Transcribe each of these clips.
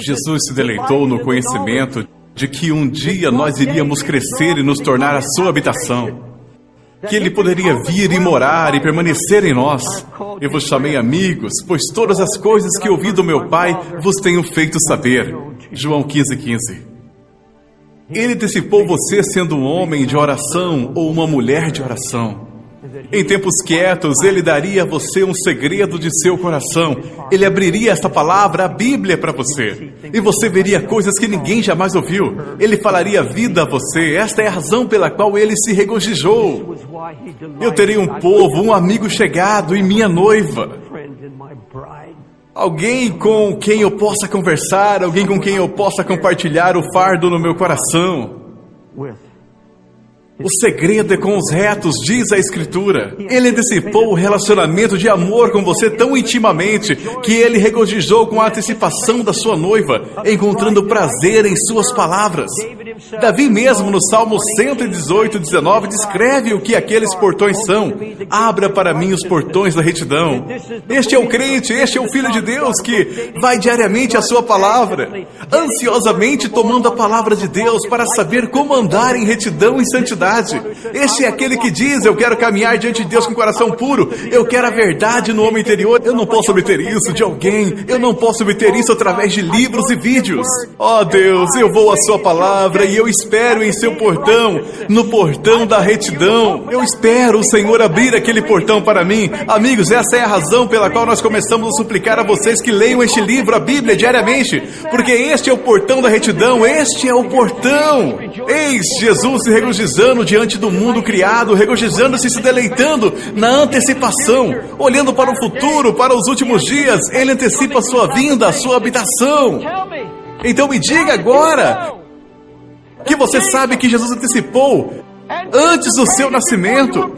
Jesus se deleitou no conhecimento de que um dia nós iríamos crescer e nos tornar a sua habitação. Que ele poderia vir e morar e permanecer em nós. Eu vos chamei amigos, pois todas as coisas que ouvi do meu Pai vos tenho feito saber. João 15, 15. Ele antecipou você sendo um homem de oração ou uma mulher de oração. Em tempos quietos, ele daria a você um segredo de seu coração. Ele abriria esta palavra, a Bíblia, para você. E você veria coisas que ninguém jamais ouviu. Ele falaria vida a você. Esta é a razão pela qual ele se regozijou. Eu teria um povo, um amigo chegado e minha noiva. Alguém com quem eu possa conversar, alguém com quem eu possa compartilhar o fardo no meu coração. O segredo é com os retos, diz a Escritura. Ele antecipou o relacionamento de amor com você tão intimamente que ele regozijou com a antecipação da sua noiva, encontrando prazer em suas palavras. Davi mesmo, no Salmo 118, 19, descreve o que aqueles portões são. Abra para mim os portões da retidão. Este é o crente, este é o Filho de Deus que vai diariamente à sua palavra, ansiosamente tomando a palavra de Deus para saber como andar em retidão e santidade. Este é aquele que diz: Eu quero caminhar diante de Deus com coração puro. Eu quero a verdade no homem interior. Eu não posso obter isso de alguém. Eu não posso obter isso através de livros e vídeos. Ó oh, Deus, eu vou à Sua palavra e eu espero em seu portão, no portão da retidão. Eu espero o Senhor abrir aquele portão para mim. Amigos, essa é a razão pela qual nós começamos a suplicar a vocês que leiam este livro, a Bíblia, diariamente. Porque este é o portão da retidão. Este é o portão. Eis Jesus se regozijando diante do mundo criado, regozijando-se e se deleitando na antecipação, olhando para o futuro, para os últimos dias. Ele antecipa a sua vinda, a sua habitação. Então me diga agora que você sabe que Jesus antecipou antes do seu nascimento.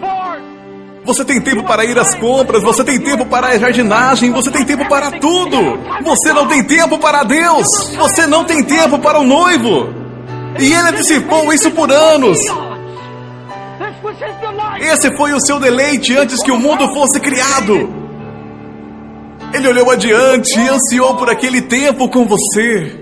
Você tem tempo para ir às compras, você tem tempo para a jardinagem, você tem tempo para tudo. Você não tem tempo para Deus, você não tem tempo para o noivo. E ele antecipou isso por anos. Esse foi o seu deleite antes que o mundo fosse criado. Ele olhou adiante e ansiou por aquele tempo com você.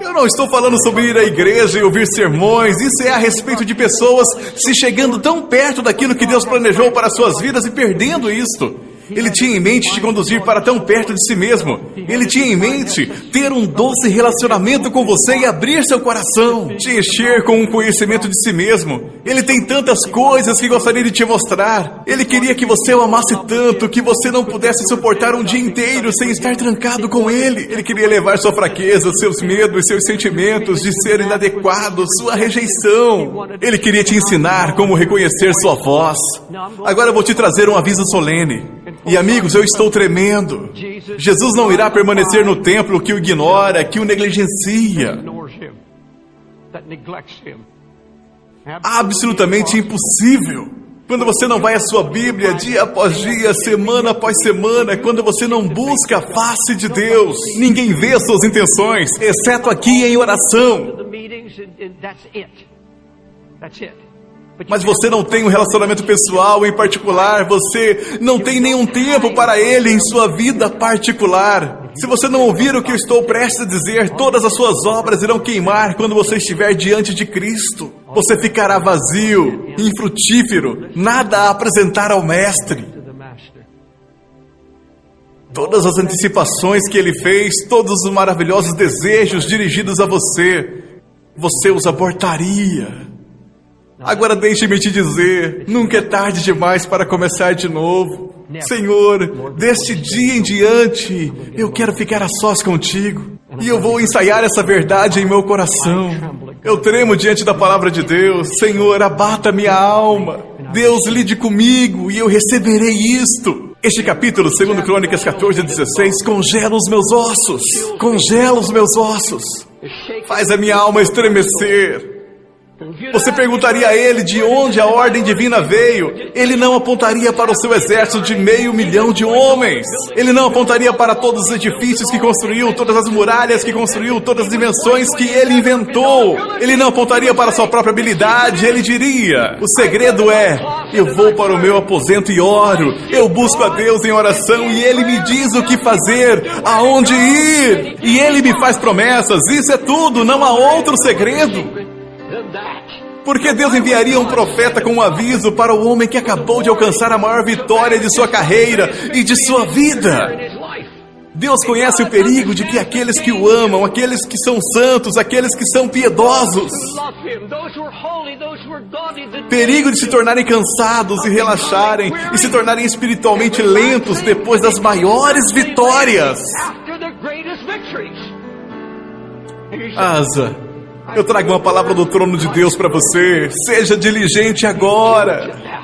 Eu não estou falando sobre ir à igreja e ouvir sermões, isso é a respeito de pessoas se chegando tão perto daquilo que Deus planejou para suas vidas e perdendo isto. Ele tinha em mente te conduzir para tão perto de si mesmo. Ele tinha em mente ter um doce relacionamento com você e abrir seu coração, te encher com um conhecimento de si mesmo. Ele tem tantas coisas que gostaria de te mostrar. Ele queria que você o amasse tanto que você não pudesse suportar um dia inteiro sem estar trancado com ele. Ele queria levar sua fraqueza, seus medos, seus sentimentos de ser inadequado, sua rejeição. Ele queria te ensinar como reconhecer sua voz. Agora vou te trazer um aviso solene. E amigos, eu estou tremendo. Jesus não irá permanecer no templo que o ignora, que o negligencia. Absolutamente impossível. Quando você não vai à sua Bíblia dia após dia, semana após semana, quando você não busca a face de Deus, ninguém vê as suas intenções, exceto aqui em oração. That's it mas você não tem um relacionamento pessoal em particular, você não tem nenhum tempo para ele em sua vida particular. Se você não ouvir o que eu estou prestes a dizer, todas as suas obras irão queimar quando você estiver diante de Cristo. Você ficará vazio, infrutífero, nada a apresentar ao Mestre. Todas as antecipações que ele fez, todos os maravilhosos desejos dirigidos a você, você os abortaria. Agora deixe-me te dizer: nunca é tarde demais para começar de novo. Senhor, deste dia em diante, eu quero ficar a sós contigo. E eu vou ensaiar essa verdade em meu coração. Eu tremo diante da palavra de Deus. Senhor, abata minha alma. Deus lide comigo e eu receberei isto. Este capítulo, segundo Crônicas 14, 16, congela os meus ossos. Congela os meus ossos. Faz a minha alma estremecer. Você perguntaria a ele de onde a ordem divina veio. Ele não apontaria para o seu exército de meio milhão de homens. Ele não apontaria para todos os edifícios que construiu, todas as muralhas que construiu, todas as dimensões que ele inventou. Ele não apontaria para sua própria habilidade. Ele diria: O segredo é: eu vou para o meu aposento e oro. Eu busco a Deus em oração e ele me diz o que fazer, aonde ir. E ele me faz promessas. Isso é tudo, não há outro segredo. Porque Deus enviaria um profeta com um aviso para o homem que acabou de alcançar a maior vitória de sua carreira e de sua vida. Deus conhece o perigo de que aqueles que o amam, aqueles que são santos, aqueles que são piedosos, perigo de se tornarem cansados e relaxarem e se tornarem espiritualmente lentos depois das maiores vitórias. Asa eu trago uma palavra do trono de Deus para você. Seja diligente agora.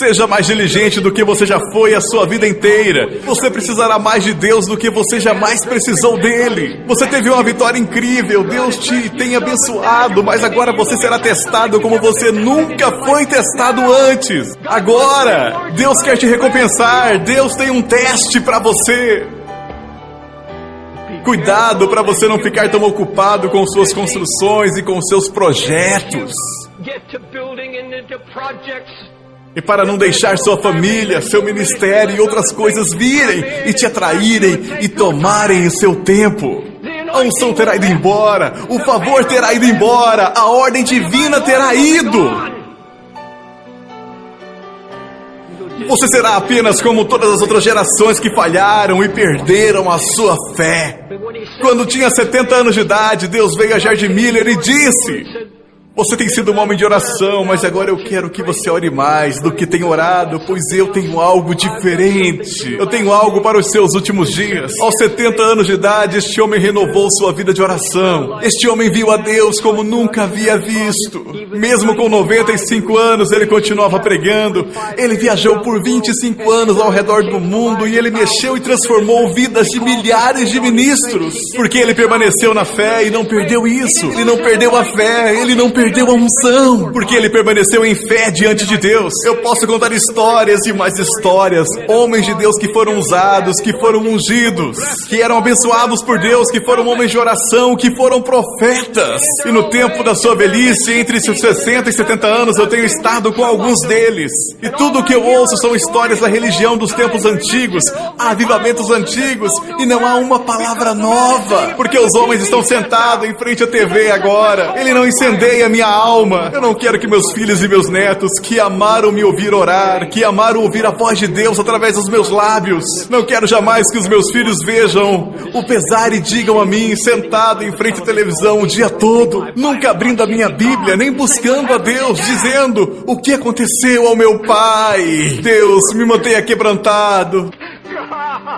Seja mais diligente do que você já foi a sua vida inteira. Você precisará mais de Deus do que você jamais precisou dele. Você teve uma vitória incrível. Deus te tem abençoado, mas agora você será testado como você nunca foi testado antes. Agora, Deus quer te recompensar. Deus tem um teste para você. Cuidado para você não ficar tão ocupado com suas construções e com seus projetos. E para não deixar sua família, seu ministério e outras coisas virem e te atraírem e tomarem o seu tempo. A unção terá ido embora, o favor terá ido embora, a ordem divina terá ido. Você será apenas como todas as outras gerações que falharam e perderam a sua fé. Quando tinha 70 anos de idade, Deus veio a Jardim Miller e disse: você tem sido um homem de oração, mas agora eu quero que você ore mais do que tem orado, pois eu tenho algo diferente. Eu tenho algo para os seus últimos dias. Aos 70 anos de idade, este homem renovou sua vida de oração. Este homem viu a Deus como nunca havia visto. Mesmo com 95 anos, ele continuava pregando. Ele viajou por 25 anos ao redor do mundo e ele mexeu e transformou vidas de milhares de ministros. Porque ele permaneceu na fé e não perdeu isso. Ele não perdeu a fé, ele não perdeu perdeu a unção, porque ele permaneceu em fé diante de Deus. Eu posso contar histórias e mais histórias. Homens de Deus que foram usados, que foram ungidos, que eram abençoados por Deus, que foram homens de oração, que foram profetas. E no tempo da sua velhice, entre seus 60 e 70 anos, eu tenho estado com alguns deles. E tudo o que eu ouço são histórias da religião dos tempos antigos, avivamentos antigos, e não há uma palavra nova, porque os homens estão sentados em frente à TV agora. Ele não incendeia minha alma. Eu não quero que meus filhos e meus netos, que amaram me ouvir orar, que amaram ouvir a voz de Deus através dos meus lábios, não quero jamais que os meus filhos vejam o pesar e digam a mim, sentado em frente à televisão o dia todo, nunca abrindo a minha Bíblia, nem buscando a Deus, dizendo o que aconteceu ao meu pai. Deus, me mantenha quebrantado.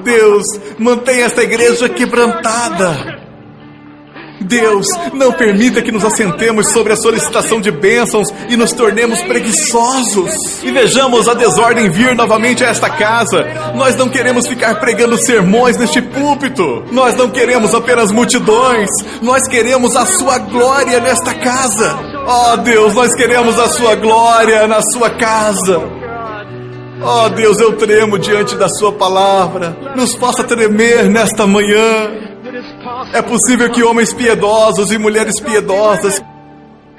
Deus, mantenha esta igreja quebrantada. Deus, não permita que nos assentemos sobre a solicitação de bênçãos e nos tornemos preguiçosos. E vejamos a desordem vir novamente a esta casa. Nós não queremos ficar pregando sermões neste púlpito. Nós não queremos apenas multidões. Nós queremos a sua glória nesta casa. Oh Deus, nós queremos a sua glória na sua casa. Oh Deus, eu tremo diante da Sua palavra. Nos faça tremer nesta manhã. É possível que homens piedosos e mulheres piedosas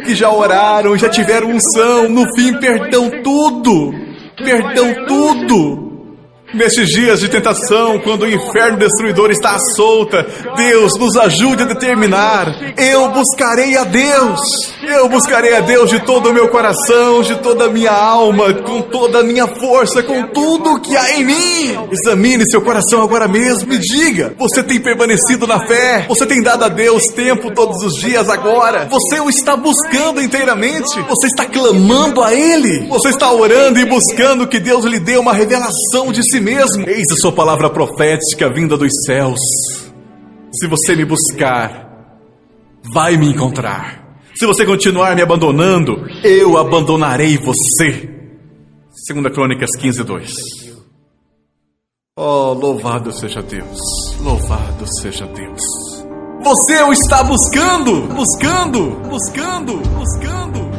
que já oraram, já tiveram unção, no fim perdão tudo. Perdão tudo. Nestes dias de tentação, quando o inferno destruidor está à solta, Deus nos ajude a determinar: eu buscarei a Deus. Eu buscarei a Deus de todo o meu coração, de toda a minha alma, com toda a minha força, com tudo que há em mim. Examine seu coração agora mesmo Me diga: você tem permanecido na fé? Você tem dado a Deus tempo todos os dias agora? Você o está buscando inteiramente? Você está clamando a Ele? Você está orando e buscando que Deus lhe dê uma revelação de si mesmo. Eis a sua palavra profética vinda dos céus. Se você me buscar, vai me encontrar. Se você continuar me abandonando, eu abandonarei você. Segunda Crônicas 15, 2. Oh, louvado seja Deus. Louvado seja Deus. Você o está buscando, buscando, buscando, buscando.